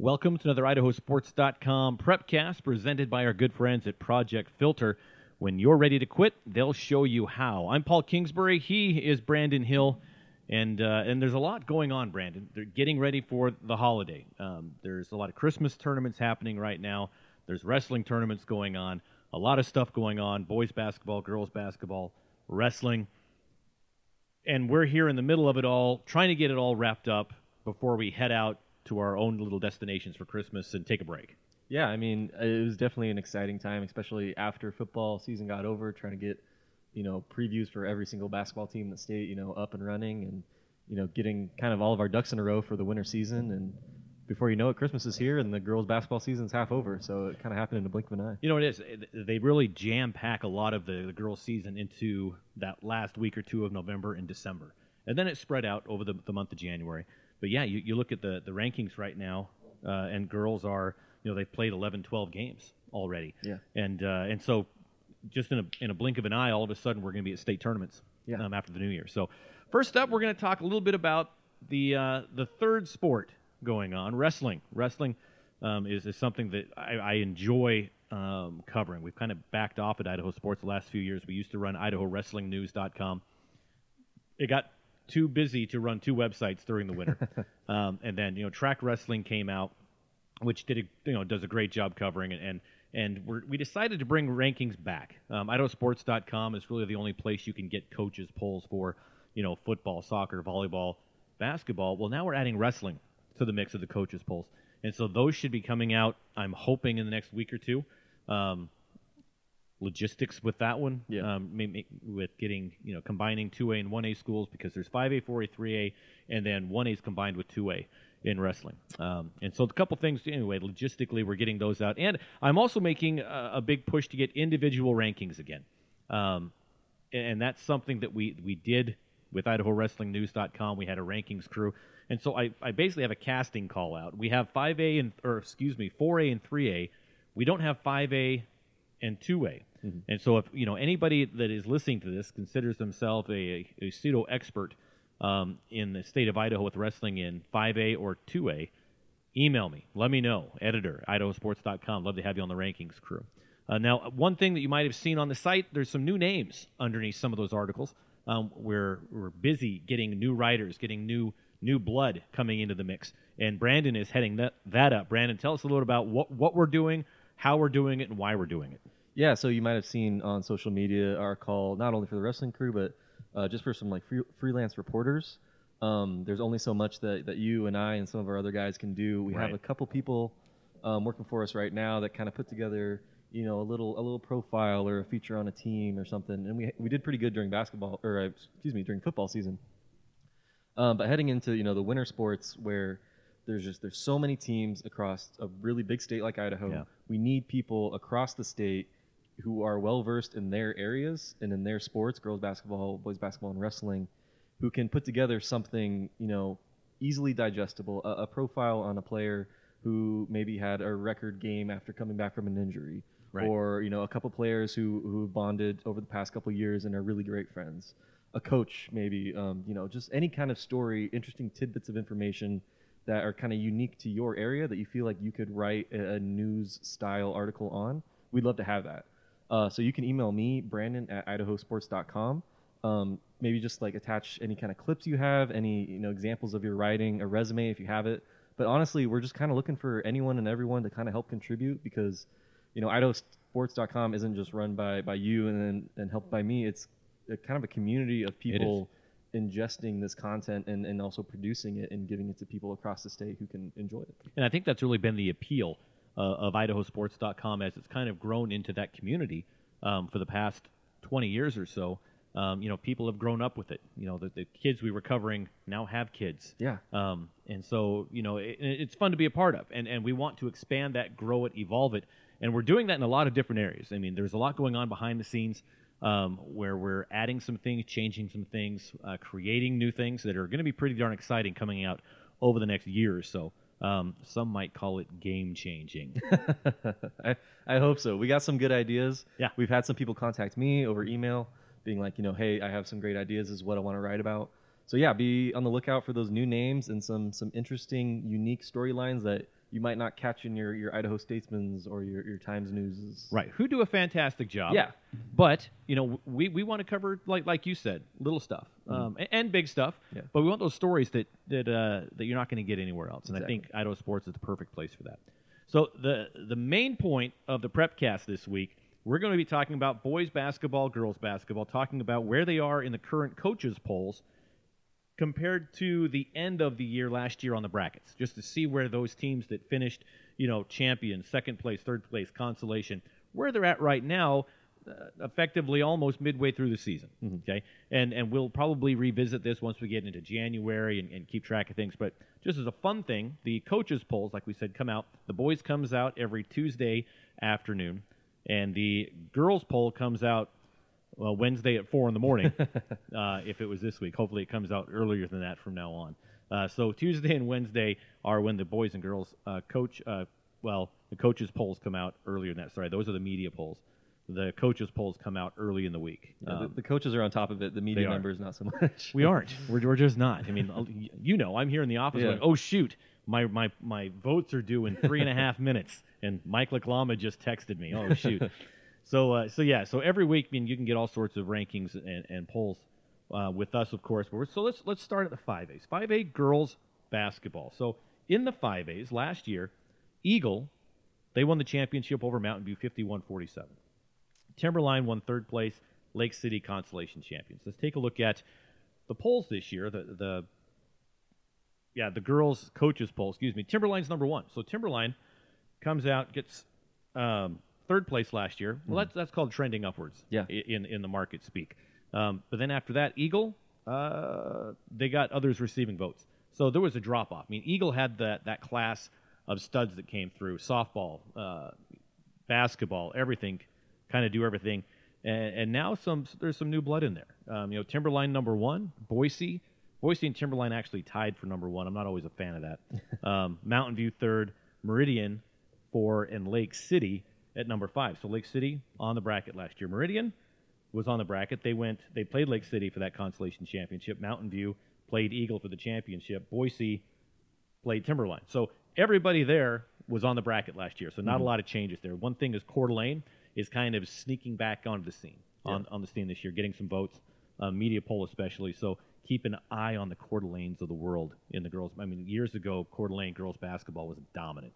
Welcome to another IdahoSports.com prepcast presented by our good friends at Project Filter. When you're ready to quit, they'll show you how. I'm Paul Kingsbury. He is Brandon Hill. And, uh, and there's a lot going on, Brandon. They're getting ready for the holiday. Um, there's a lot of Christmas tournaments happening right now. There's wrestling tournaments going on. A lot of stuff going on boys basketball, girls basketball, wrestling. And we're here in the middle of it all, trying to get it all wrapped up before we head out to our own little destinations for Christmas and take a break. Yeah, I mean, it was definitely an exciting time, especially after football season got over, trying to get, you know, previews for every single basketball team in the state, you know, up and running and, you know, getting kind of all of our ducks in a row for the winter season. And before you know it, Christmas is here and the girls' basketball season's half over. So it kind of happened in a blink of an eye. You know, what it is. They really jam pack a lot of the, the girls' season into that last week or two of November and December. And then it spread out over the, the month of January but yeah, you, you look at the, the rankings right now, uh, and girls are, you know, they've played 11, 12 games already. Yeah. And, uh, and so just in a, in a blink of an eye, all of a sudden we're going to be at state tournaments yeah. um, after the new year. So first up, we're going to talk a little bit about the, uh, the third sport going on, wrestling. Wrestling um, is, is something that I, I enjoy um, covering. We've kind of backed off at Idaho Sports the last few years. We used to run IdahoWrestlingNews.com. It got too busy to run two websites during the winter. um, and then you know Track Wrestling came out, which did a, you know does a great job covering it, and and we decided to bring rankings back. Um, IdahoSports.com is really the only place you can get coaches polls for you know football, soccer, volleyball, basketball. Well, now we're adding wrestling to the mix of the coaches polls, and so those should be coming out. I'm hoping in the next week or two. Um, logistics with that one. Yeah. Um, with getting you know combining two A and one A schools because there's five A, four A, three A, and then one A is combined with two A in wrestling. Um, and so a couple things anyway. Logistically, we're getting those out, and I'm also making a, a big push to get individual rankings again. Um, and that's something that we we did with IdahoWrestlingNews.com. We had a rankings crew. And so I, I basically have a casting call out. We have 5A and, or excuse me, 4A and 3A. We don't have 5A and 2A. Mm-hmm. And so, if you know anybody that is listening to this considers themselves a, a pseudo expert um, in the state of Idaho with wrestling in 5A or 2A, email me. Let me know. Editor, idahosports.com. Love to have you on the rankings crew. Uh, now, one thing that you might have seen on the site, there's some new names underneath some of those articles. Um, we're, we're busy getting new writers, getting new new blood coming into the mix. And Brandon is heading that, that up. Brandon, tell us a little about what, what we're doing, how we're doing it, and why we're doing it. Yeah, so you might have seen on social media our call not only for the wrestling crew, but uh, just for some like free, freelance reporters. Um, there's only so much that, that you and I and some of our other guys can do. We right. have a couple people um, working for us right now that kind of put together, you know, a little a little profile or a feature on a team or something. And we we did pretty good during basketball or uh, excuse me during football season. Um, but heading into you know the winter sports where there's just there's so many teams across a really big state like Idaho. Yeah. We need people across the state who are well versed in their areas and in their sports, girls basketball, boys basketball, and wrestling, who can put together something you know easily digestible, a, a profile on a player who maybe had a record game after coming back from an injury, right. or you know a couple players who who bonded over the past couple years and are really great friends. A coach, maybe, um, you know, just any kind of story, interesting tidbits of information that are kind of unique to your area that you feel like you could write a, a news style article on. We'd love to have that. Uh, so you can email me, Brandon at idahosports.com. Um, maybe just like attach any kind of clips you have, any you know examples of your writing, a resume if you have it. But honestly, we're just kind of looking for anyone and everyone to kind of help contribute because, you know, idahosports.com isn't just run by by you and then and helped by me. It's a, kind of a community of people ingesting this content and, and also producing it and giving it to people across the state who can enjoy it. And I think that's really been the appeal uh, of idahosports.com as it's kind of grown into that community um, for the past 20 years or so. Um, you know, people have grown up with it. You know, the, the, kids we were covering now have kids. Yeah. Um, and so, you know, it, it's fun to be a part of. And, and we want to expand that, grow it, evolve it. And we're doing that in a lot of different areas. I mean, there's a lot going on behind the scenes um, where we're adding some things, changing some things, uh, creating new things that are going to be pretty darn exciting coming out over the next year or so. Um, some might call it game changing. I, I hope so. We got some good ideas. Yeah. We've had some people contact me over email being like, you know, hey, I have some great ideas, is what I want to write about. so yeah, be on the lookout for those new names and some some interesting, unique storylines that you might not catch in your, your Idaho Statesman's or your, your Times News. Right. Who do a fantastic job. Yeah. But, you know, we, we want to cover, like like you said, little stuff um, and, and big stuff. Yeah. But we want those stories that, that, uh, that you're not going to get anywhere else. And I think Idaho Sports is the perfect place for that. So the, the main point of the Prepcast this week, we're going to be talking about boys basketball, girls basketball, talking about where they are in the current coaches polls compared to the end of the year last year on the brackets, just to see where those teams that finished, you know, champion, second place, third place, consolation, where they're at right now, uh, effectively almost midway through the season. Okay, and and we'll probably revisit this once we get into January and, and keep track of things. But just as a fun thing, the coaches polls, like we said, come out. The boys comes out every Tuesday afternoon, and the girls poll comes out well, Wednesday at four in the morning. uh, if it was this week, hopefully it comes out earlier than that from now on. Uh, so Tuesday and Wednesday are when the boys and girls uh, coach. Uh, well, the coaches polls come out earlier than that. Sorry, those are the media polls. The coaches polls come out early in the week. Yeah, the, Um, the coaches are on top of it. The media members not so much. we aren't. We're, we're just not. I mean, you know, I'm here in the office Yeah. going, oh, shoot, my, my, my votes are due in three and a half minutes. And Mike Laclama just texted me. Oh, shoot. so, uh, so yeah, so every week, I mean, you can get all sorts of rankings and, and polls uh, with us, of course. But so let's, let's start at the 5As. 5A girls basketball. So in the 5As last year, Eagle, they won the championship over Mountain View 51 47. Timberline won third place, Lake City consolation champions. Let's take a look at the polls this year. The the yeah, the girls coaches poll. Excuse me. Timberline's number one. So Timberline comes out gets um, third place last year. Well, that's that's called trending upwards. Yeah. In in the market speak. Um, but then after that, Eagle, uh, they got others receiving votes. So there was a drop off. I mean, Eagle had that that class of studs that came through softball, uh, basketball, everything, kind of do everything. And, and now some there's some new blood in there. Um, you know, Timberline number one, Boise, Boise and Timberline actually tied for number one. I'm not always a fan of that. um, Mountain View third, Meridian four, and Lake City at number five. So Lake City on the bracket last year. Meridian was on the bracket. They went. They played Lake City for that consolation championship. Mountain View played Eagle for the championship. Boise played Timberline. So everybody there was on the bracket last year. So not a lot of changes there. One thing is Coeur d'Alene is kind of sneaking back onto the scene on, on the scene this year, getting some votes, uh, media poll especially. So keep an eye on the Coeur d'Alenes of the world in the girls. I mean, years ago, Coeur d'Alene girls basketball was dominant,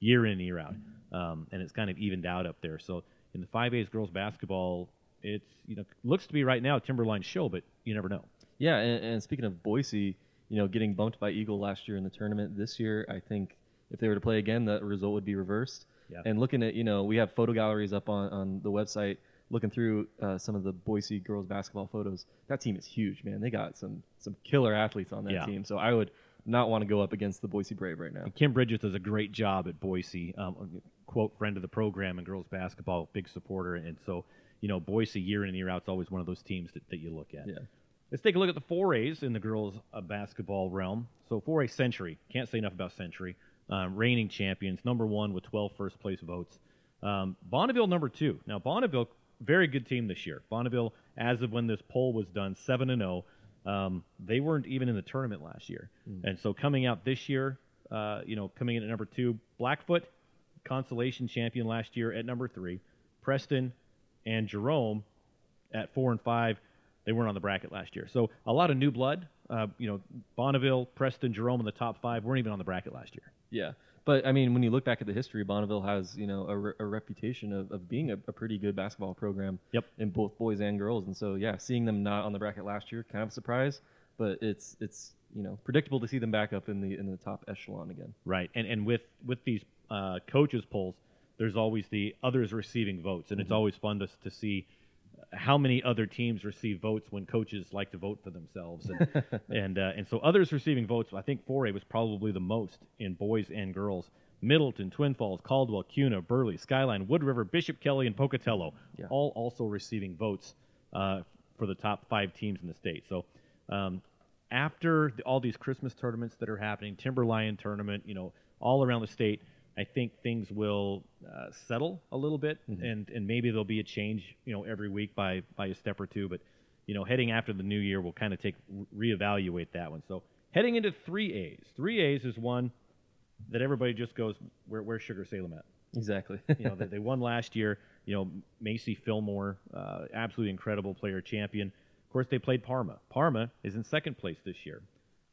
year in and year out, um, and it's kind of evened out up there. So in the 5A's girls basketball, it's you know looks to be right now Timberline show, but you never know. Yeah, and, and speaking of Boise, you know, getting bumped by Eagle last year in the tournament, this year I think if they were to play again, that result would be reversed. Yeah. And looking at, you know, we have photo galleries up on, on the website, looking through uh, some of the Boise girls basketball photos. That team is huge, man. They got some some killer athletes on that Yeah. team. So I would not want to go up against the Boise Brave right now. And Kim Brydges does a great job at Boise. Um, quote friend of the program and girls basketball, big supporter. And so, you know, Boise year in and year out is always one of those teams that, that you look at. Yeah. Let's take a look at the 4As in the girls uh, basketball realm. So 4A Century, can't say enough about Century. Um, reigning champions, number one with 12 first place votes. Um, Bonneville number two. Now Bonneville, very good team this year. Bonneville, as of when this poll was done, seven and zero. Um, they weren't even in the tournament last year, and so coming out this year, uh, you know, coming in at number two, Blackfoot, consolation champion last year at number three, Preston and Jerome at four and five. They weren't on the bracket last year, so a lot of new blood. Uh, you know, Bonneville, Preston, Jerome in the top five weren't even on the bracket last year. Yeah, but I mean, when you look back at the history, Bonneville has you know a, re- a reputation of, of being a, a pretty good basketball program. Yep. In both boys and girls, and so yeah, seeing them not on the bracket last year, kind of a surprise, but it's it's you know predictable to see them back up in the in the top echelon again. Right, and and with with these uh, coaches polls, there's always the others receiving votes, and it's always fun to to see how many other teams receive votes when coaches like to vote for themselves, and and, uh, and so others receiving votes. I think 4A was probably the most in boys and girls. Middleton, Twin Falls, Caldwell, Kuna, Burley, Skyline, Wood River, Bishop Kelly, and Pocatello, Yeah. all also receiving votes uh, for the top five teams in the state. So um, after the, all these Christmas tournaments that are happening, Timberline tournament, you know, all around the state, I think things will uh, settle a little bit, and and maybe there'll be a change, you know, every week by by a step or two. But you know, heading after the new year, we'll kind of take reevaluate that one. So heading into three A's, three A's is one that everybody just goes, where, where's Sugar Salem at? Exactly. you know, they, they won last year. You know, Macy Fillmore, uh, absolutely incredible player, champion. Of course, they played Parma. Parma is in second place this year.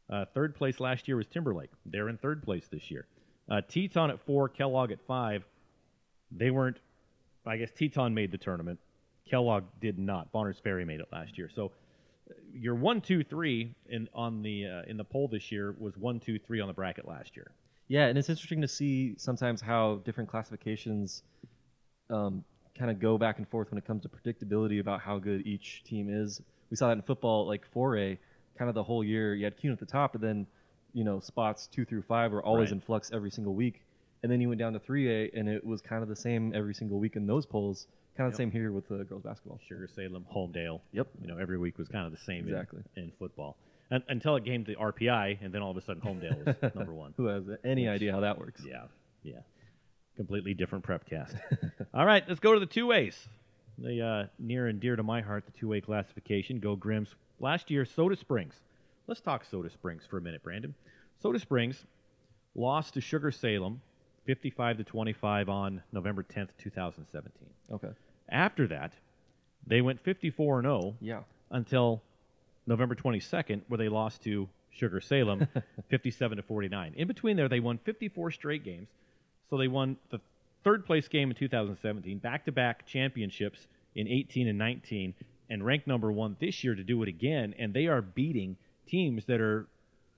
Uh, third place last year was Timberlake. They're in third place this year. Uh, Teton at four, Kellogg at five. They weren't. I guess Teton made the tournament. Kellogg did not. Bonners Ferry made it last year. So uh, your one, two, three in on the uh, in the poll this year was one, two, three on the bracket last year. Yeah, and it's interesting to see sometimes how different classifications um, kind of go back and forth when it comes to predictability about how good each team is. We saw that in football, like 4A, kind of the whole year. You had Kuhn at the top, but then you know spots two through five were always Right. in flux every single week. And then you went down to 3A, and it was kind of the same every single week in those polls. Kind of Yep. the same here with the girls basketball. Sugar Salem, Homedale. Yep. You know, every week was kind of the same in- Exactly. in, football. Un until it came to RPI, and then all of a sudden Homedale was number one. Who has any idea how that works? Yeah, yeah. Completely different prep cast. all right, let's go to the two A's. The uh, near and dear to my heart, the two A classification. Go Grims. Last year, Soda Springs. Let's talk Soda Springs for a minute, Brandon. Soda Springs lost to Sugar Salem, 55 to 25 on November 10th, 2017. Okay. After that, they went 54 and 0 Yeah. until November 22nd, where they lost to Sugar Salem, 57 to 49. In between there, they won 54 straight games. So they won the third place game in 2017, back to back championships in 18 and 19, and ranked number one this year to do it again. And they are beating teams that are,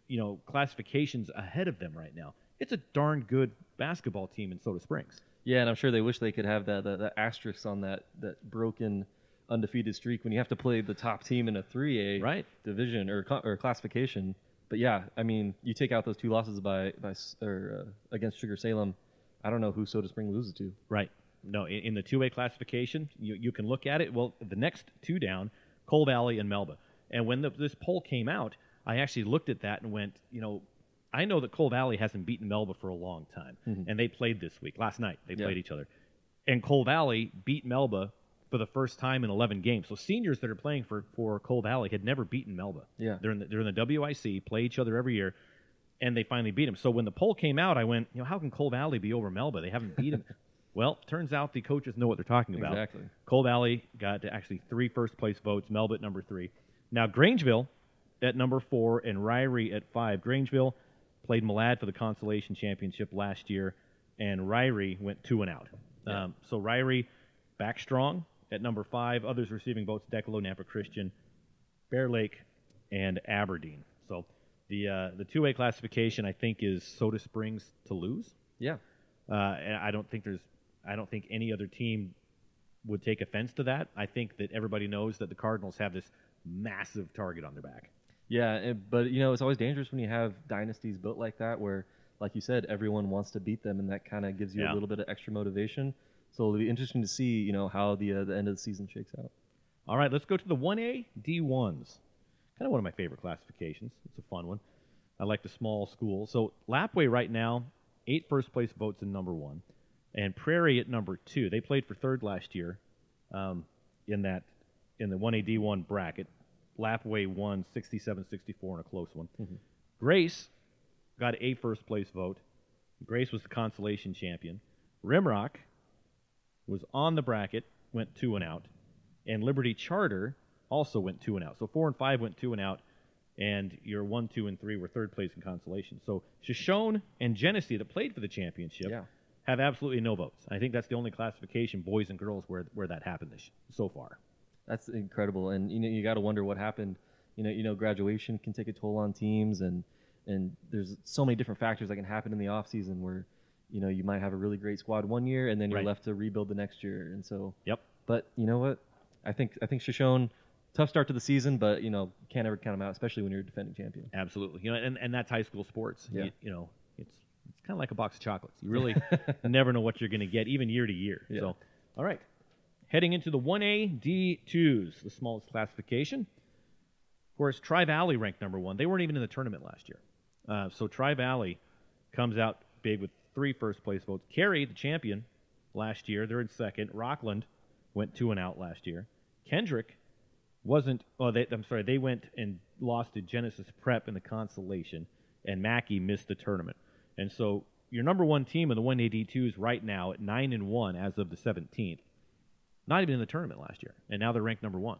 you know, classifications ahead of them right now. It's a darn good basketball team in Soda Springs. Yeah, and I'm sure they wish they could have that that, that asterisk on that that broken undefeated streak when you have to play the top team in a 3A Right. division or or classification. But yeah, I mean, you take out those two losses by by or uh, against Sugar Salem. I don't know who Soda Spring loses to. Right. No, in, in the two-A classification, you, you can look at it. Well, the next two down, Cole Valley and Melba. And when the, this poll came out, I actually looked at that and went, you know, I know that Cole Valley hasn't beaten Melba for a long time, mm-hmm. and they played this week. Last night, they Yeah. played each other, and Cole Valley beat Melba for the first time in 11 games. So seniors that are playing for for Cole Valley had never beaten Melba. Yeah. they're in the, they're in the WIC, play each other every year and they finally beat them. So when the poll came out, I went, you know, how can Cole Valley be over Melba? They haven't beat him. well, turns out the coaches know what they're talking about. Exactly. Cole Valley got to actually three first place votes, Melba at number three. Now Grangeville at number four and Ririe at five. Grangeville played Malad for the consolation championship last year, and Ririe went two and out. Yeah. Um, so Ririe back strong at number five. Others receiving votes: Declo, Nampa Christian, Bear Lake, and Aberdeen. So the uh, the two A classification I think is Soda Springs to lose. Yeah. Uh, and I don't think there's I don't think any other team would take offense to that. I think that everybody knows that the Cardinals have this massive target on their back. Yeah, it- but you know it's always dangerous when you have dynasties built like that, where, like you said, everyone wants to beat them, and that kind of gives you Yeah. a little bit of extra motivation. So it'll be interesting to see, you know, how the uh, the end of the season shakes out. All right, let's go to the 1A D1s. Kind of one of my favorite classifications. It's a fun one. I like the small schools. So Lapwai right now, eight first place votes in number one, and Prairie at number two. They played for third last year um, in that in the 1A D1 bracket. Lapwai won 67-64 in a close one. Mm-hmm. Grace got a first place vote. Grace was the consolation champion. Rimrock was on the bracket, went two and out, and Liberty Charter also went two and out. So four and five went two and out, and your one, two, and three were third place in consolation. So Shoshone and Genesee that played for the championship Yeah. have absolutely no votes. I think that's the only classification, boys and girls, where where that happened this, so far. That's incredible, and you know you got to wonder what happened. You know, you know, graduation can take a toll on teams, and and there's so many different factors that can happen in the off season where, you know, you might have a really great squad one year, and then you're Right. left to rebuild the next year, and so. Yep. But you know what? I think I think Shoshone, tough start to the season, but you know can't ever count them out, especially when you're a defending champion. Absolutely. You know, and, and that's high school sports. Yeah. You, you know, it's it's kind of like a box of chocolates. You really never know what you're going to get, even year to year. Yeah. So, all right. Heading into the 1A D2s, the smallest classification. Of course, Tri Valley ranked number one. They weren't even in the tournament last year. Uh, so Tri Valley comes out big with three first place votes. Carey, the champion last year, they're in second. Rockland went two and out last year. Kendrick wasn't. Oh, they, I'm sorry. They went and lost to Genesis Prep in the consolation, and Mackay missed the tournament. And so your number one team in the 1A D2s right now at nine and one as of the 17th, not even in the tournament last year, and now they're ranked number one.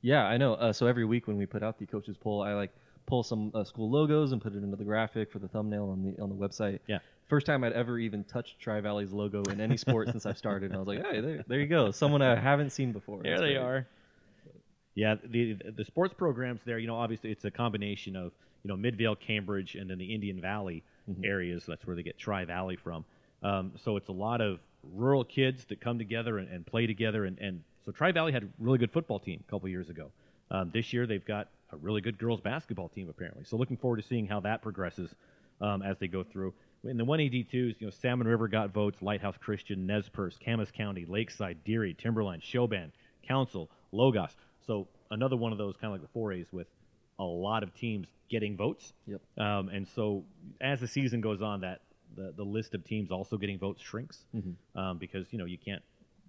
Yeah, I know. Uh, so every week when we put out the coaches poll, I like pull some uh, school logos and put it into the graphic for the thumbnail on the on the website. Yeah. First time I'd ever even touched Tri Valley's logo in any sport since I've started, and I was like, hey, there, there you go, someone I haven't seen before. There That's they great. are. Yeah, the the sports programs there, you know, obviously it's a combination of you know Midvale, Cambridge, and then the Indian Valley areas. That's where they get Tri Valley from. Um, so it's a lot of rural kids that come together and, and play together. And, and so Tri Valley had a really good football team a couple years ago. Um, this year they've got a really good girls basketball team apparently. So looking forward to seeing how that progresses um, as they go through. In the 1A D2s, you know, Salmon River got votes, Lighthouse Christian, Nez Perce, Camas County, Lakeside, Deary, Timberline, Sho-Ban, Council, Logos. So another one of those kind of like the 4As with a lot of teams getting votes. Yep. Um, and so as the season goes on, that the, the list of teams also getting votes shrinks um, because you know you can't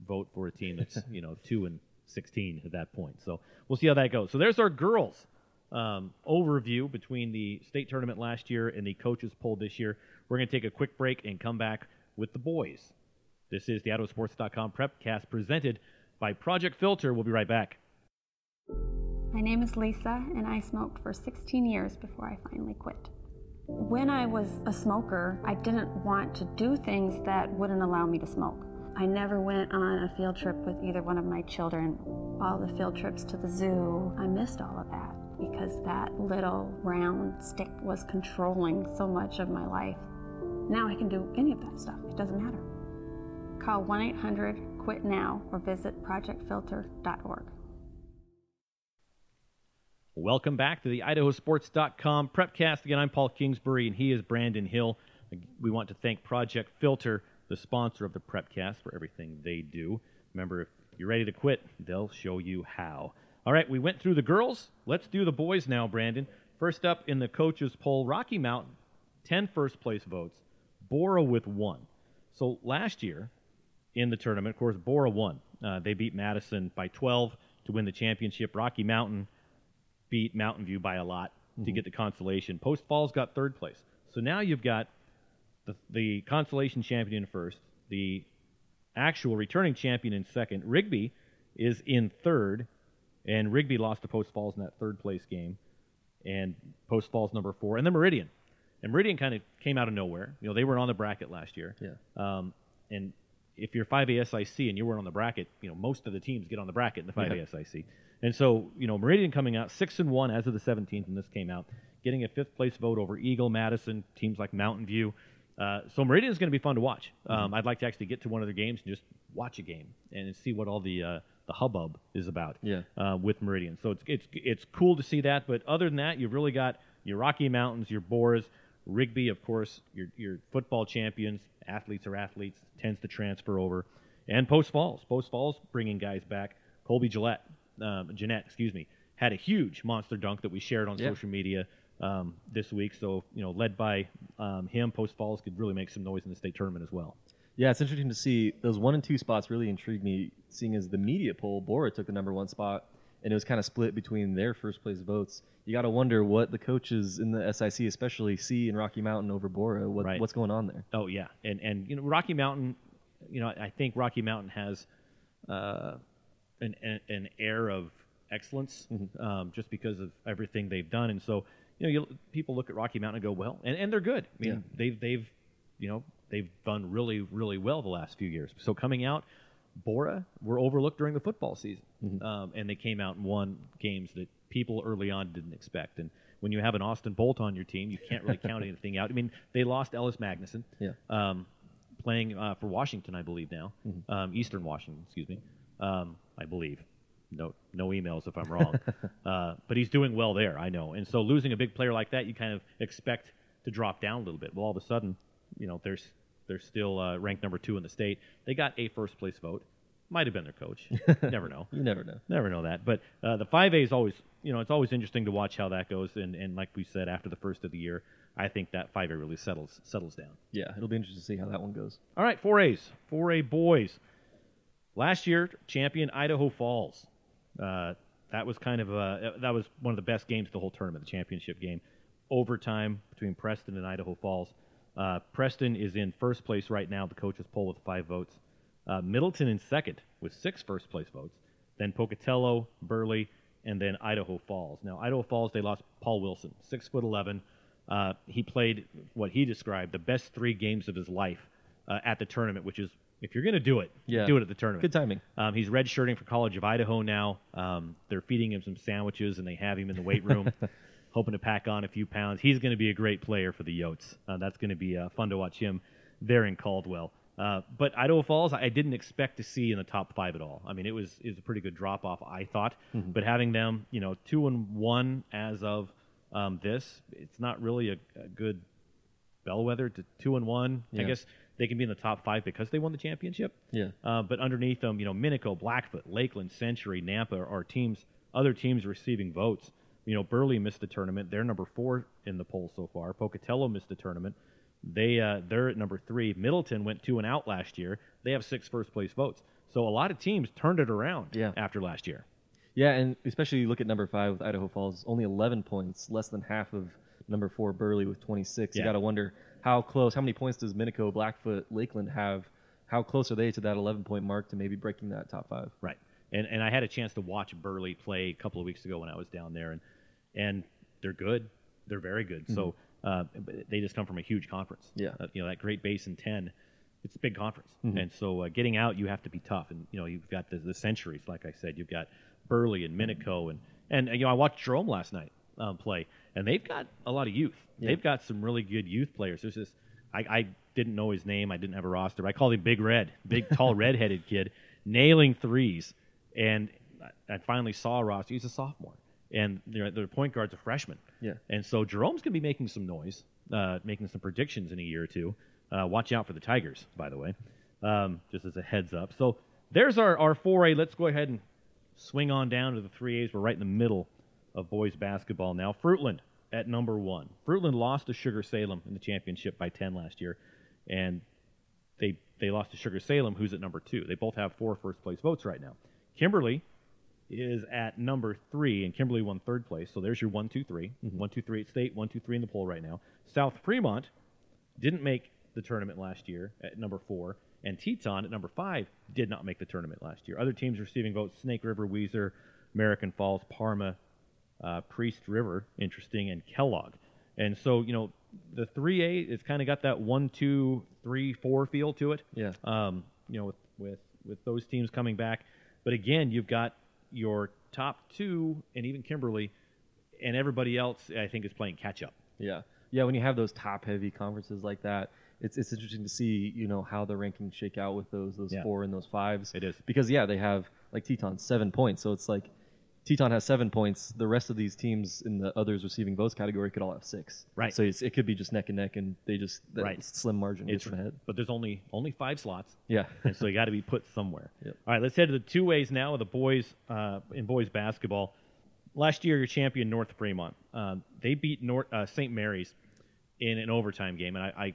vote for a team that's you know two and sixteen at that point. So we'll see how that goes. So there's our girls um, overview between the state tournament last year and the coaches poll this year. We're going to take a quick break and come back with the boys. This is the IdahoSports.com Prepcast presented by Project Filter. We'll be right back. My name is Lisa, and I smoked for 16 years before I finally quit. When I was a smoker, I didn't want to do things that wouldn't allow me to smoke. I never went on a field trip with either one of my children. All the field trips to the zoo, I missed all of that because that little round stick was controlling so much of my life. Now I can do any of that stuff, it doesn't matter. Call 1 800 QUIT NOW or visit projectfilter.org. Welcome back to the idahosports.com prepcast. Again, I'm Paul Kingsbury and he is Brandon Hill. We want to thank Project Filter, the sponsor of the prepcast, for everything they do. Remember, if you're ready to quit, they'll show you how. All right, we went through the girls. Let's do the boys now, Brandon. First up in the coaches poll, Rocky Mountain, 10 first place votes, Borah with one. So last year in the tournament, of course, Borah won. Uh, they beat Madison by 12 to win the championship. Rocky Mountain beat Mountain View by a lot to get the consolation. Post Falls got third place. So now you've got the, the consolation champion in first, the actual returning champion in second. Rigby is in third, and Rigby lost to Post Falls in that third place game, and Post Falls number four, and then Meridian. And Meridian kind of came out of nowhere. You know, they weren't on the bracket last year. Yeah. Um, and if you're 5A SIC and you weren't on the bracket, you know, most of the teams get on the bracket in the 5A SIC. And so, you know, Meridian coming out 6 and 1 as of the 17th, and this came out, getting a fifth place vote over Eagle, Madison, teams like Mountain View. Uh, so Meridian is going to be fun to watch. Um, I'd like to actually get to one of their games and just watch a game and see what all the uh, the hubbub is about Yeah. uh, with Meridian. So it's it's it's cool to see that. But other than that, you've really got your Rocky Mountains, your Borahs, Rigby, of course, your your football champions. Athletes are athletes. Tends to transfer over, and Post Falls. Post Falls bringing guys back. Colby Gillette, um, Jeanette, excuse me, had a huge monster dunk that we shared on Yeah. social media um, this week. So you know, led by um, him, Post Falls could really make some noise in the state tournament as well. Yeah, it's interesting to see those one and two spots really intrigued me. Seeing as the media poll, Borah took the number one spot, and it was kind of split between their first place votes. You got to wonder what the coaches in the SIC, especially see in Rocky Mountain over Borah, what, Right. what's going on there. Oh yeah, and and you know Rocky Mountain, you know I think Rocky Mountain has uh, an, an an air of excellence um, just because of everything they've done, and so you know you, people look at Rocky Mountain and go well, and, and they're good. I mean Yeah. they've they've you know they've done really really well the last few years. So coming out, Borah were overlooked during the football season, um, and they came out and won games that people early on didn't expect. And when you have an Austin Bolt on your team, you can't really count anything out. I mean, they lost Ellis Magnuson, Yeah. um, playing uh, for Washington, I believe now, um, Eastern Washington, excuse me, um, I believe. No, no emails if I'm wrong, uh, but he's doing well there, I know. And so losing a big player like that, you kind of expect to drop down a little bit. Well, all of a sudden, you know, there's they're still uh, ranked number two in the state. They got a first place vote. Might have been their coach. Never know. You never know. Never know that. But uh, the 5A is always, you know, it's always interesting to watch how that goes. And, and like we said, after the first of the year, I think that 5A really settles settles down. Yeah, it'll be interesting to see how that one goes. All right, 4As. 4A boys. Last year, champion Idaho Falls. Uh, that was kind of a, that was one of the best games of the whole tournament, the championship game. Overtime between Preston and Idaho Falls. Uh, Preston is in first place right now. The coaches poll with five votes. Uh, Middleton in second with six first place votes. Then Pocatello, Burley, and then Idaho Falls. Now Idaho Falls, they lost Paul Wilson, six foot eleven. Uh, he played what he described the best three games of his life uh, at the tournament, which is if you're going to do it, Yeah. do it at the tournament. Good timing. Um, he's redshirting for College of Idaho now. Um, they're feeding him some sandwiches, and they have him in the weight room, hoping to pack on a few pounds. He's going to be a great player for the Yotes. Uh, that's going to be uh, fun to watch him there in Caldwell. Uh, but Idaho Falls, I didn't expect to see in the top five at all. I mean, it was it was a pretty good drop off, I thought. But having them, you know, two and one as of um, this, it's not really a, a good bellwether to two and one. I guess they can be in the top five because they won the championship. Yeah. Uh, but underneath them, you know, Minico, Blackfoot, Lakeland, Century, Nampa are teams, other teams receiving votes. You know, Burley missed the tournament. They're number four in the poll so far. Pocatello missed the tournament. They uh, they're at number three. Middleton went two and out last year. They have six first place votes. So a lot of teams turned it around Yeah. after last year. Yeah, and especially you look at number five with Idaho Falls, only 11 points, less than half of number four Burley with 26. You Yeah. got to wonder how close, how many points does Minico, Blackfoot, Lakeland have? How close are they to that 11 point mark to maybe breaking that top five? Right. And and I had a chance to watch Burley play a couple of weeks ago when I was down there, and and they're good. They're very good. So uh, they just come from a huge conference. Yeah. Uh, you know that Great Basin ten. It's a big conference, and so uh, getting out, you have to be tough. And you know you've got the, the centuries, like I said, you've got Burley and Minico, and and you know I watched Jerome last night um, play, and they've got a lot of youth. They've got some really good youth players. There's this. I, I didn't know his name. I didn't have a roster. I called him Big Red, big tall redheaded kid, nailing threes. And I- I finally saw a roster. He's a sophomore, and their their point guard's a freshman. Yeah. And so Jerome's going to be making some noise, uh, making some predictions in a year or two. Uh, watch out for the Tigers, by the way, um, just as a heads up. So there's our, our 4A. Let's go ahead and swing on down to the 3As. We're right in the middle of boys basketball now. Fruitland at number one. Fruitland lost to Sugar Salem in the championship by 10 last year, and they they lost to Sugar Salem, who's at number two. They both have four first place votes right now. Kimberly is at number three, and Kimberly won third place. So there's your one, two, three. One, two, three at state, one, two, three in the poll right now. South Fremont didn't make the tournament last year at number four, and Teton at number five did not make the tournament last year. Other teams receiving votes: Snake River, Weiser, American Falls, Parma, uh, Priest River, interesting, and Kellogg. And so you know the three A, it's kind of got that one, two, three, four feel to it Yeah. um, you know, with, with with those teams coming back. But again, you've got your top two and even Kimberly, and everybody else. I think is playing catch up. Yeah, yeah. When you have those top heavy conferences like that, it's it's interesting to see you know how the rankings shake out with those those Yeah. four and those fives. It is. because yeah, they have like Teton seven points, so it's like Teton has seven points. The rest of these teams in the others receiving votes category could all have six. Right. So it's, it could be just neck and neck, and they just that Right. slim margin gets It's ahead. but there's only only five slots, Yeah. and so you got to be put somewhere. Yep. All right, let's head to the two A's now with the boys uh, in boys basketball. Last year, your champion North Fremont, um, they beat North uh, St. Mary's in an overtime game, and I,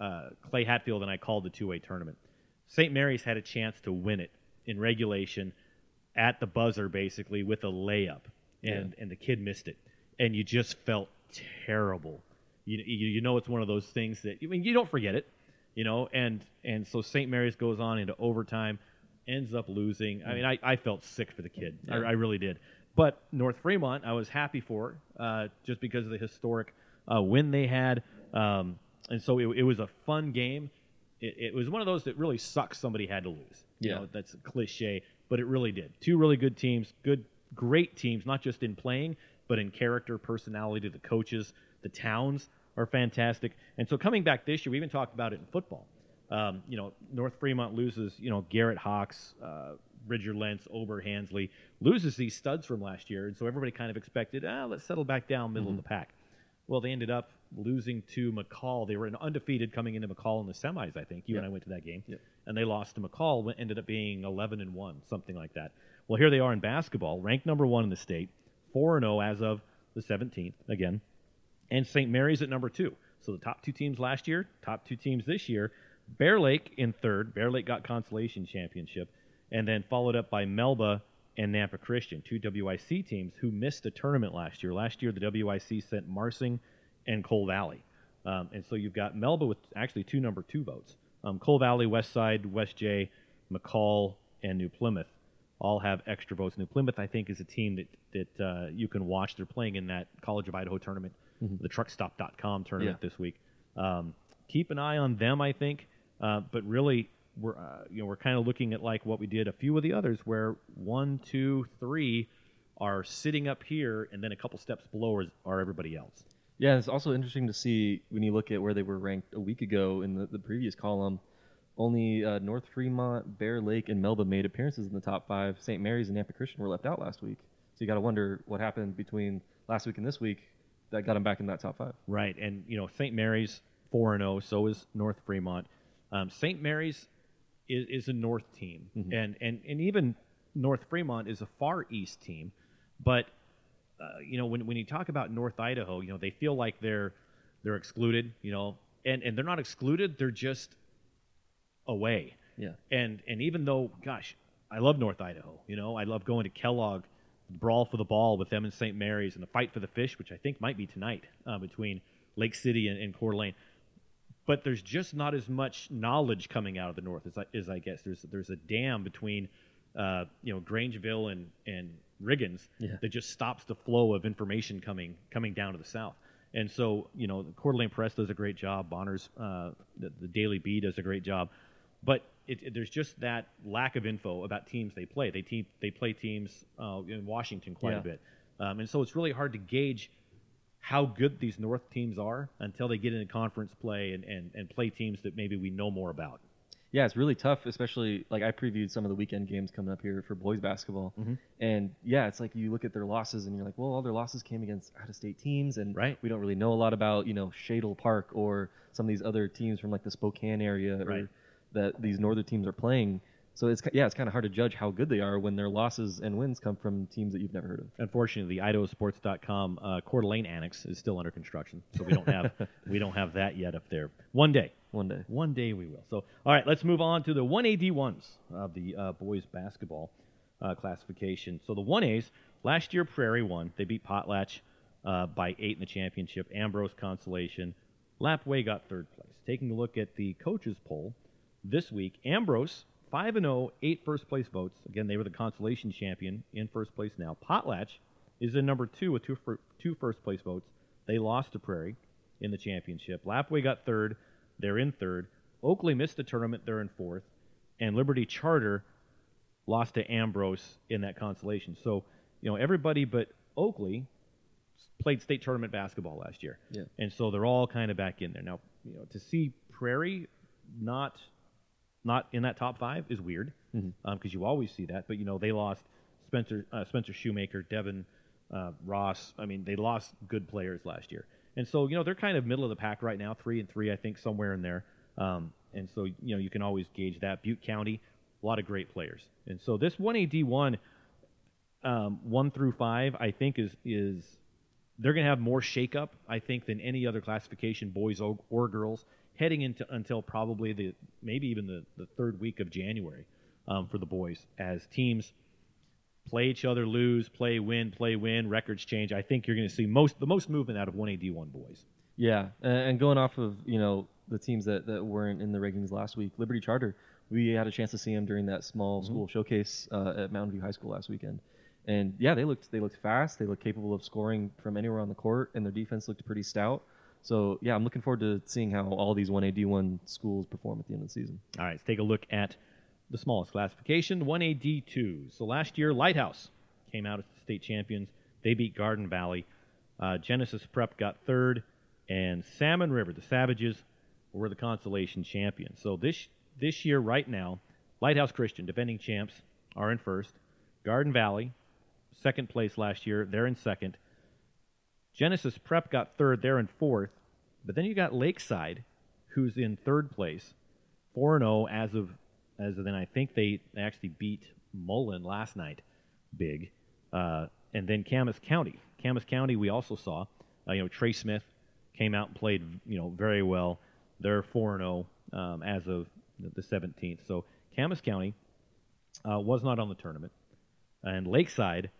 I uh, Clay Hatfield and I called the two A tournament. St. Mary's had a chance to win it in regulation at the buzzer, basically with a layup, and and the kid missed it, and you just felt terrible. You, you you know it's one of those things that I mean you don't forget it, you know, and and so St. Mary's goes on into overtime, ends up losing. I mean, I, I felt sick for the kid. I, I really did. But North Fremont, I was happy for, uh, just because of the historic uh, win they had, um, and so it, it was a fun game. It, it was one of those that really sucks. Somebody had to lose. You Yeah. know, that's a cliche, but it really did. Two really good teams, good, great teams, not just in playing, but in character, personality. The coaches, the towns are fantastic. And so coming back this year, we even talked about it in football. Um, you know, North Fremont loses, you know, Garrett Hawks, uh, Bridger Lentz, Ober Hansley, loses these studs from last year. And so everybody kind of expected, ah, let's settle back down middle of the pack. Well, they ended up losing to McCall. They were an undefeated coming into McCall in the semis, I think. You and I went to that game. Yep. And they lost to McCall, went- ended up being 11 and 1, something like that. Well, here they are in basketball, ranked number one in the state, 4 and 0 as of the 17th, again. And St. Mary's at number two. So the top two teams last year, top two teams this year. Bear Lake in third. Bear Lake got consolation championship. And then followed up by Melba and Nampa Christian, two WIC teams who missed a tournament last year. Last year, the WIC sent Marsing and Cole Valley. Um, and so you've got Melba with actually two number two votes. Um, Cole Valley, West Side, West J, McCall, and New Plymouth all have extra votes. New Plymouth, I think, is a team that that uh, you can watch. They're playing in that College of Idaho tournament, Mhm. the TruckStop.com tournament Yeah. this week. Um, keep an eye on them, I think. Uh, but really, we're uh, you know we're kind of looking at like what we did a few of the others, where one, two, three are sitting up here, and then a couple steps below is, are everybody else. Yeah, it's also interesting to see when you look at where they were ranked a week ago in the, the previous column. Only uh, North Fremont, Bear Lake, and Melba made appearances in the top five. St. Mary's and Nampa Christian were left out last week. So you got to wonder what happened between last week and this week that got them back in that top five. Right, and you know St. Mary's four and zero. So is North Fremont. Um, St. Mary's is, is a North team, Mhm. and and and even North Fremont is a Far East team. But uh, you know when when you talk about North Idaho, you know they feel like they're they're excluded. You know, and and they're not excluded. They're just away. Yeah. And and even though, gosh, I love North Idaho. You know, I love going to Kellogg, brawl for the ball with them in St. Mary's, and the fight for the fish, which I think might be tonight uh, between Lake City and, and Coeur d'Alene. But there's just not as much knowledge coming out of the north as I, as I guess. There's there's a dam between, uh, you know, Grangeville and and Riggins Yeah. that just stops the flow of information coming coming down to the south. And so, you know, the Coeur d'Alene Press does a great job. Bonner's, uh, the, the Daily Bee does a great job. But it, it- there's just that lack of info about teams they play. They team, they play teams uh, in Washington quite Yeah. a bit, um, and so it's really hard to gauge how good these North teams are until they get into conference play and, and, and play teams that maybe we know more about. Yeah, it's really tough, especially like I previewed some of the weekend games coming up here for boys basketball. Mhm. And yeah, it's like you look at their losses and you're like, well, all their losses came against out of state teams. And Right. we don't really know a lot about, you know, Shadle Park or some of these other teams from like the Spokane area Right. or that these northern teams are playing. So it's, yeah, it's kind of hard to judge how good they are when their losses and wins come from teams that you've never heard of. Unfortunately, the IdahoSports.com uh, Coeur d'Alene annex is still under construction, so we don't have we don't have that yet up there. One day, One day. One day we will. So, all right, let's move on to the 1AD ones of the uh, boys basketball uh, classification. So the 1As, last year Prairie won. They beat Potlatch uh, by eight in the championship. Ambrose consolation. Lapwai got third place. Taking a look at the coaches poll this week, Ambrose 5 and 0, eight first place votes. Again, they were the consolation champion in first place now. Potlatch is in number two with two, fir- two first place votes. They lost to Prairie in the championship. Lapwai got third. They're in third. Oakley missed the tournament. They're in fourth. And Liberty Charter lost to Ambrose in that consolation. So, you know, everybody but Oakley played state tournament basketball last year. Yeah. And so they're all kind of back in there. Now, you know, to see Prairie not not in that top five is weird because Mhm. you always see that. But you know, they lost Spencer uh, Spencer Shoemaker, Devin uh, Ross. I mean, they lost good players last year, and so you know they're kind of middle of the pack right now, three and three, I think, somewhere in there. Um, and so you know you can always gauge that. Butte County, a lot of great players, and so this one AD one, um, one through five, I think is is they're going to have more shakeup, I think, than any other classification, boys or, or girls, heading into until probably the maybe even the, the third week of January um, for the boys as teams play each other, lose, play, win, play, win, records change. I think you're going to see most the most movement out of 1AD1 boys. Yeah, and going off of you know the teams that, that weren't in the rankings last week, Liberty Charter, we had a chance to see them during that small school showcase uh, at Mountain View High School last weekend, and yeah, they looked they looked fast, they looked capable of scoring from anywhere on the court, and their defense looked pretty stout. So yeah, I'm looking forward to seeing how all these 1AD1 schools perform at the end of the season. All right, let's take a look at the smallest classification, 1AD2. So last year, Lighthouse came out as the state champions. They beat Garden Valley. Uh, Genesis Prep got third, and Salmon River, the Savages, were the consolation champions. So this this year, right now, Lighthouse Christian, defending champs, are in first. Garden Valley, second place last year, they're in second. Genesis Prep got third, they're in fourth. But then you got Lakeside, who's in third place, four and zero as of as of then. I think they actually beat Mullan last night, big. Uh, and then Camas County, Camas County, we also saw, uh, you know, Trey Smith came out and played, you know, very well. They're four and zero um, as of the seventeenth. So Camas County uh, was not on the tournament. and Lakeside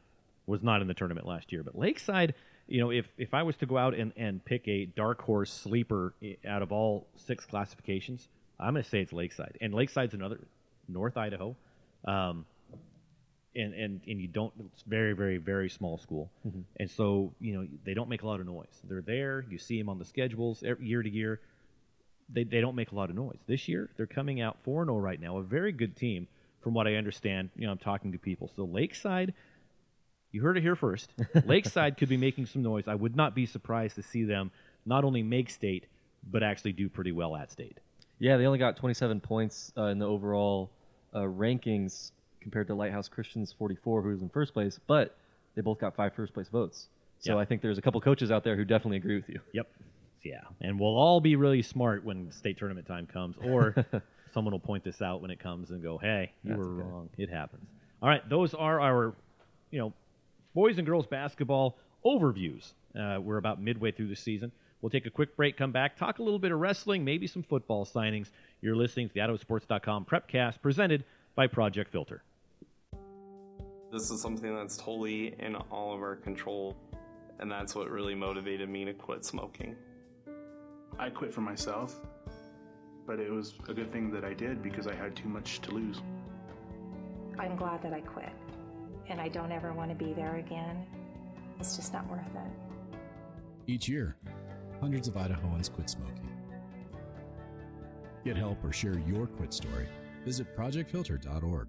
was not in the tournament last year. But Lakeside, you know, if if I was to go out and and pick a dark horse sleeper out of all six classifications, I'm going to say it's Lakeside. And Lakeside's another North Idaho. Um, and, and, and you don't it's very very very small school. And so you know they don't make a lot of noise. They're there you see them on the schedules every, year to year. They, they don't make a lot of noise. This year they're coming out 4-0 right now a very good team from what i understand you know i'm talking to people. So lakeside you heard it here first lakeside could be making some noise i would not be surprised to see them not only make state but actually do pretty well at state Yeah, they only got 27 points uh, in the overall uh, rankings compared to Lighthouse Christians 44, who was in first place, but they both got five first place votes. So Yeah. I think there's a couple coaches out there who definitely agree with you. Yep. Yeah. And we'll all be really smart when state tournament time comes, or someone will point this out when it comes and go, hey, you That's were okay. wrong. It happens. All right. Those are our, you know, boys and girls basketball overviews. Uh, we're about midway through the season. We'll take a quick break, come back, talk a little bit of wrestling, maybe some football signings. You're listening to the IdahoSports.com Prepcast presented by Project Filter. This is something that's totally in all of our control, and that's what really motivated me to quit smoking. I quit for myself, but it was a good thing that I did because I had too much to lose. I'm glad that I quit. And I don't ever want to be there again. It's just not worth it. Each year, hundreds of Idahoans quit smoking. Get help or share your quit story. Visit projectfilter.org.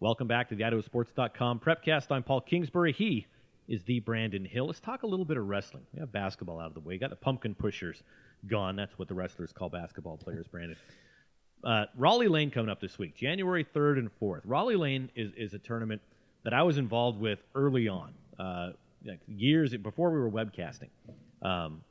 Welcome back to the IdahoSports.com Prepcast. I'm Paul Kingsbury. He is the Brandon Hill. Let's talk a little bit of wrestling. We have basketball out of the way. Got the pumpkin pushers gone. That's what the wrestlers call basketball players, Brandon. Uh, Rollie Lane coming up this week, January 3rd and 4th. Rollie Lane is, is a tournament that I was involved with early on, uh, like years before we were webcasting. Um,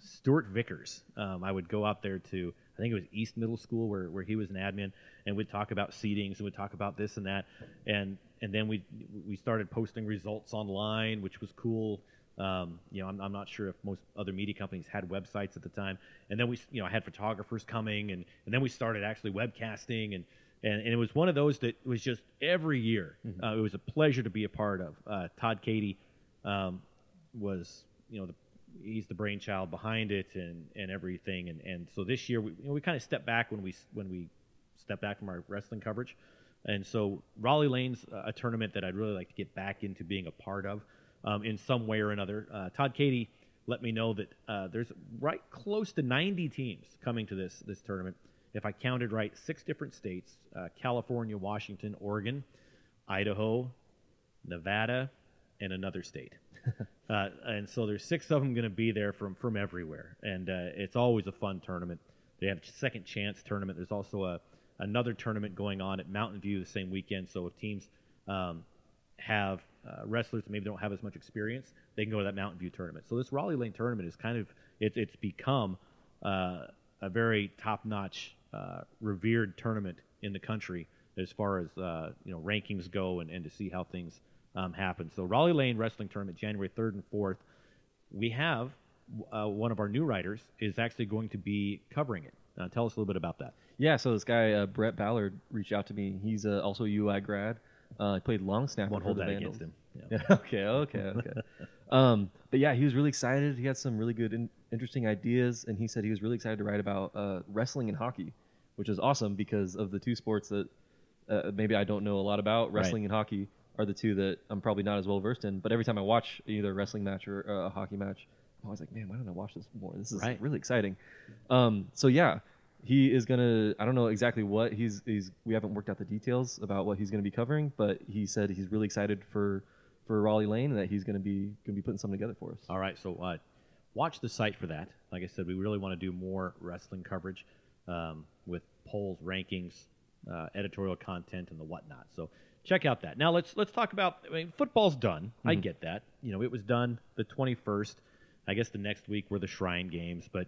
Stuart Vickers. Um, I would go out there to, I think it was East Middle School where, where he was an admin, and we'd talk about seedings and we'd talk about this and that, and and then we we started posting results online, which was cool. Um, you know, I'm, I'm not sure if most other media companies had websites at the time, and then we you know I had photographers coming, and and then we started actually webcasting, and and, and it was one of those that was just every year. Uh, it was a pleasure to be a part of. Uh, Todd Cady um, was you know the he's the brainchild behind it and and everything. And and so this year we you know, we kind of stepped back when we when we stepped back from our wrestling coverage. And so Rollie Lane's a tournament that I'd really like to get back into being a part of um, in some way or another. Uh, Todd Cady let me know that uh, there's right close to 90 teams coming to this this tournament. If I counted right, six different states: uh, California, Washington, Oregon, Idaho, Nevada, and another state. uh, and so there's six of them going to be there from from everywhere, and uh, it's always a fun tournament. They have a second chance tournament. There's also a another tournament going on at Mountain View the same weekend. So if teams um, have uh, wrestlers that maybe don't have as much experience, they can go to that Mountain View tournament. So this Rollie Lane tournament is kind of it, it's become uh, a very top-notch, uh, revered tournament in the country as far as uh, you know rankings go and, and to see how things um, happen. So Rollie Lane Wrestling Tournament, January 3rd and 4th. We have uh, one of our new writers is actually going to be covering it. Uh, tell us a little bit about that. Yeah, so this guy Brett Ballard reached out to me. He's also a UI grad. Uh, he played long snapper Won't for hold the that Vandals. against him. Yeah. Okay. Okay. Okay. um, but yeah, he was really excited. He had some really good, in, interesting ideas, and he said he was really excited to write about uh, wrestling and hockey, which is awesome because of the two sports that uh, maybe I don't know a lot about. Right. Wrestling and hockey are the two that I'm probably not as well versed in. But every time I watch either a wrestling match or uh, a hockey match, I'm always like, man, why don't I watch this more? This is Right. really exciting. Um, so yeah, he is gonna. I don't know exactly what he's. He's. We haven't worked out the details about what he's gonna be covering, but he said he's really excited for for Rollie Lane and that he's gonna be gonna be putting something together for us. All right, so uh, watch the site for that. Like I said, we really want to do more wrestling coverage um, with polls, rankings, uh, editorial content, and the whatnot. So check out that. Now let's let's talk about. I mean, football's done. I get that. You know, it was done the 21st. I guess the next week were the Shrine games, but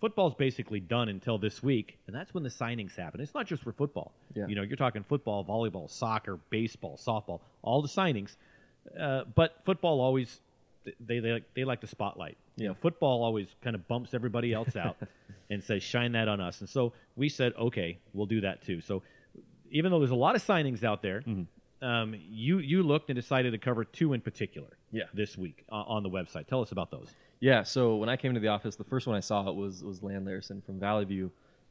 football's basically done until this week, and that's when the signings happen. It's not just for football. Yeah. You know, you're talking football, volleyball, soccer, baseball, softball, all the signings. Uh, but football always they they like, they like the spotlight. You know, football always kind of bumps everybody else out and says shine that on us. And so we said, okay, we'll do that too. So even though there's a lot of signings out there, Mhm. um, you you looked and decided to cover two in particular. Yeah. This week uh, on the website. Tell us about those. Yeah, so when I came into the office, the first one I saw was was Lan Larison from Vallivue,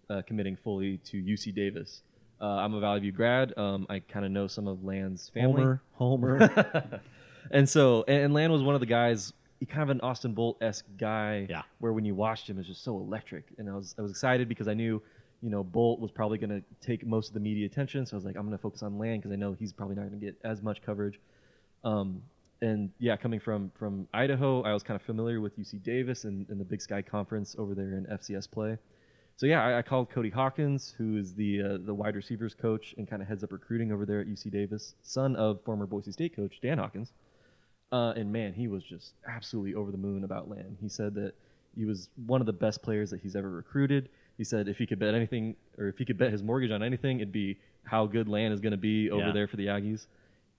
uh, committing fully to UC Davis. Uh, I'm a Vallivue grad. Um, I kind of know some of Lan's family. Homer. and so, and, and Lan was one of the guys. He kind of an Austin Bolt esque guy. Yeah. Where when you watched him, it was just so electric, and I was I was excited because I knew, you know, Bolt was probably going to take most of the media attention. So I was like, I'm going to focus on Lan because I know he's probably not going to get as much coverage. Um, and yeah, coming from from Idaho, I was kind of familiar with UC Davis and, and the Big Sky Conference over there in FCS play. So yeah, I, I called Cody Hawkins, who is the uh, the wide receivers coach and kind of heads up recruiting over there at UC Davis, son of former Boise State coach Dan Hawkins. Uh, and man, he was just absolutely over the moon about Lan. He said that he was one of the best players that he's ever recruited. He said if he could bet anything, or if he could bet his mortgage on anything, it'd be how good Lan is going to be over Yeah. there for the Aggies.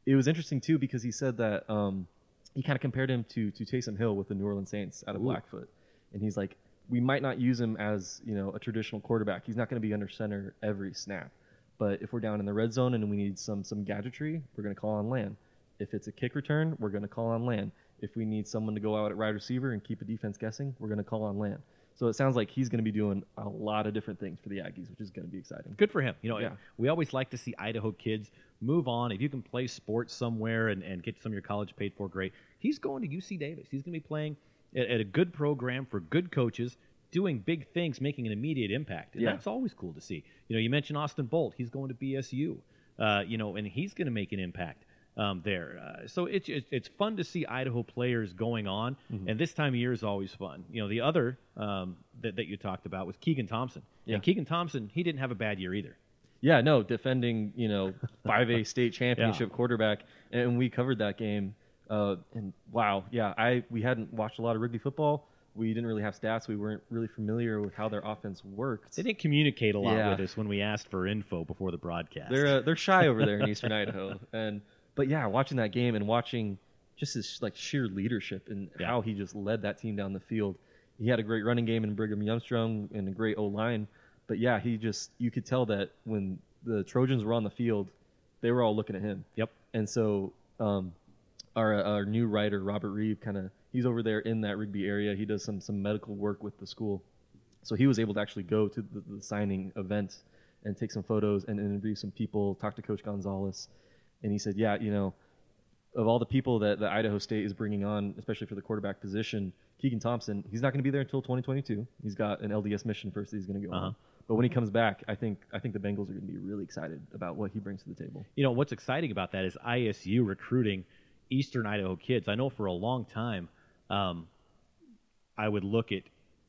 It was interesting too because he said that um, he kind of compared him to to Taysom Hill with the New Orleans Saints out of Ooh. Blackfoot, and he's like, we might not use him as you know a traditional quarterback. He's not going to be under center every snap, but if we're down in the red zone and we need some some gadgetry, we're going to call on Lan. If it's a kick return, we're going to call on Lan. If we need someone to go out at wide receiver and keep a defense guessing, we're going to call on Lan. So it sounds like he's going to be doing a lot of different things for the Aggies, which is going to be exciting. Good for him. You know, Yeah. we always like to see Idaho kids move on. If you can play sports somewhere and, and get some of your college paid for, great. He's going to UC Davis. He's going to be playing at, at a good program for good coaches, doing big things, making an immediate impact. And Yeah. that's always cool to see. You know, you mentioned Austin Bolt. He's going to BSU, uh, you know, and he's going to make an impact. Um, there, uh, so it's, it's it's fun to see Idaho players going on, Mm-hmm. and this time of year is always fun. You know, the other um, that, that you talked about was Keegan Thompson, Yeah. and Keegan Thompson he didn't have a bad year either. Yeah, no, defending, you know, 5A state championship quarterback, and we covered that game. Uh, and wow, yeah, I we hadn't watched a lot of Rigby football. We didn't really have stats. We weren't really familiar with how their offense worked. They didn't communicate a lot Yeah. with us when we asked for info before the broadcast. They're uh, they're shy over there in Eastern Idaho, and but yeah, watching that game and watching just his like sheer leadership and Yeah. how he just led that team down the field. He had a great running game in Brigham Youngstrong and a great O line, but yeah, he just you could tell that when the Trojans were on the field, they were all looking at him. Yep. And so um, our our new writer Robert Reeve kind of he's over there in that Rigby area. He does some some medical work with the school, so he was able to actually go to the, the signing event and take some photos and interview some people, talk to Coach Gonzalez, and he said, yeah, you know, of all the people that, that Idaho State is bringing on, especially for the quarterback position, Keegan Thompson, he's not going to be there until 2022. He's got an LDS mission first that he's going to go Uh-huh. on. But when he comes back, I think I think the Bengals are going to be really excited about what he brings to the table. you know what's exciting about that is ISU recruiting Eastern Idaho kids. I know for a long time, um, I would look at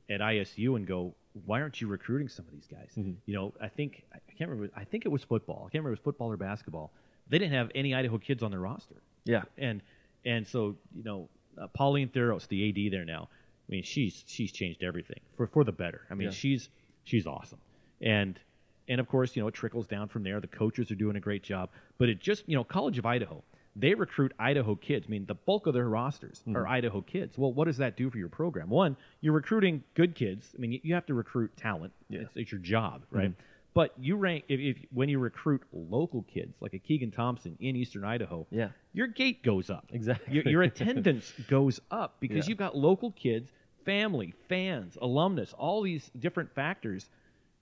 at ISU and go, "Why aren't you recruiting some of these guys?" Mhm. You know, I think I can't remember. I think it was football. I can't remember if it was football or basketball. They didn't have any Idaho kids on their roster. Yeah. and and so you know uh, Pauline Thiros, the AD there now. I mean, she's she's changed everything for for the better. I mean, Yeah. she's she's awesome, and and of course you know it trickles down from there. The coaches are doing a great job, but it just you know College of Idaho. They recruit Idaho kids. I mean, the bulk of their rosters are Idaho kids. Well, what does that do for your program? One, you're recruiting good kids. I mean, you, have to recruit talent. Yeah. It's, it's your job, right? But you rank if, if when you recruit local kids like a Keegan Thompson in Eastern Idaho, Yeah. your gate goes up. Exactly. Your, your attendance goes up because Yeah. you've got local kids, family, fans, alumnus, all these different factors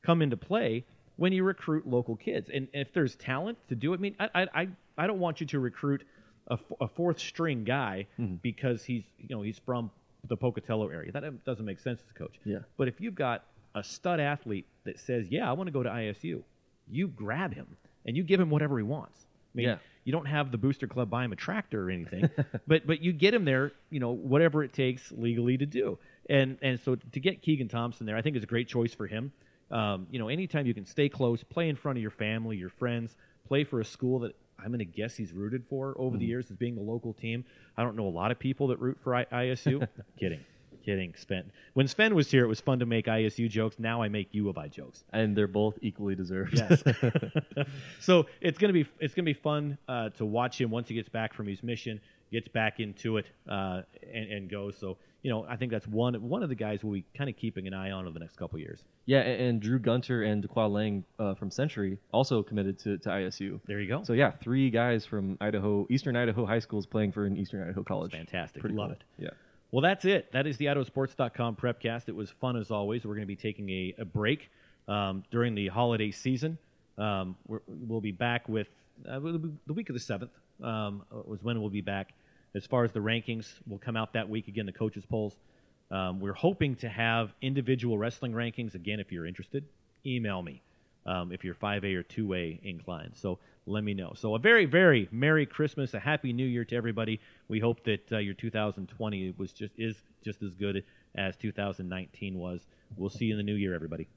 come into play when you recruit local kids. And if there's talent to do it, I mean, I, I, I- don't want you to recruit a, f- a fourth string guy Mm-hmm. because he's, you know, he's from the Pocatello area. That doesn't make sense as a coach. Yeah. But if you've got a stud athlete that says, "Yeah, I want to go to ISU," you grab him and you give him whatever he wants. I mean, Yeah. you don't have the booster club buy him a tractor or anything, but but you get him there, you know, whatever it takes legally to do. And and so to get Keegan Thompson there, I think is a great choice for him. Um, you know, anytime you can stay close, play in front of your family, your friends, play for a school that I'm going to guess he's rooted for over the years as being the local team. I don't know a lot of people that root for I- ISU. kidding, kidding. Sven. When Sven was here, it was fun to make ISU jokes. Now I make U of I jokes. And they're both equally deserved. Yes. so it's gonna be it's gonna be fun uh, to watch him once he gets back from his mission, gets back into it, uh, and, and goes. So you know, I think that's one one of the guys we'll be kind of keeping an eye on over the next couple of years. Yeah, and, and Drew Gunter and Dequa Lang uh, from Century also committed to, to ISU. There you go. So yeah, three guys from Idaho, Eastern Idaho high schools playing for an Eastern Idaho college. fantastic. Pretty Love cool. it. Yeah. Well, that's it. That is the IdahoSports.com Prepcast. It was fun as always. We're going to be taking a, a break um, during the holiday season. Um, we're, we'll be back with uh, the week of the seventh. Um, was when we'll be back. As far as the rankings, will come out that week again. The coaches polls. Um, we're hoping to have individual wrestling rankings again. If you're interested, email me um, if you're 5A or 2A inclined. So let me know. So a very, very Merry Christmas, a Happy New Year to everybody. We hope that uh, your 2020 was just is just as good as 2019 was. We'll see you in the new year, everybody.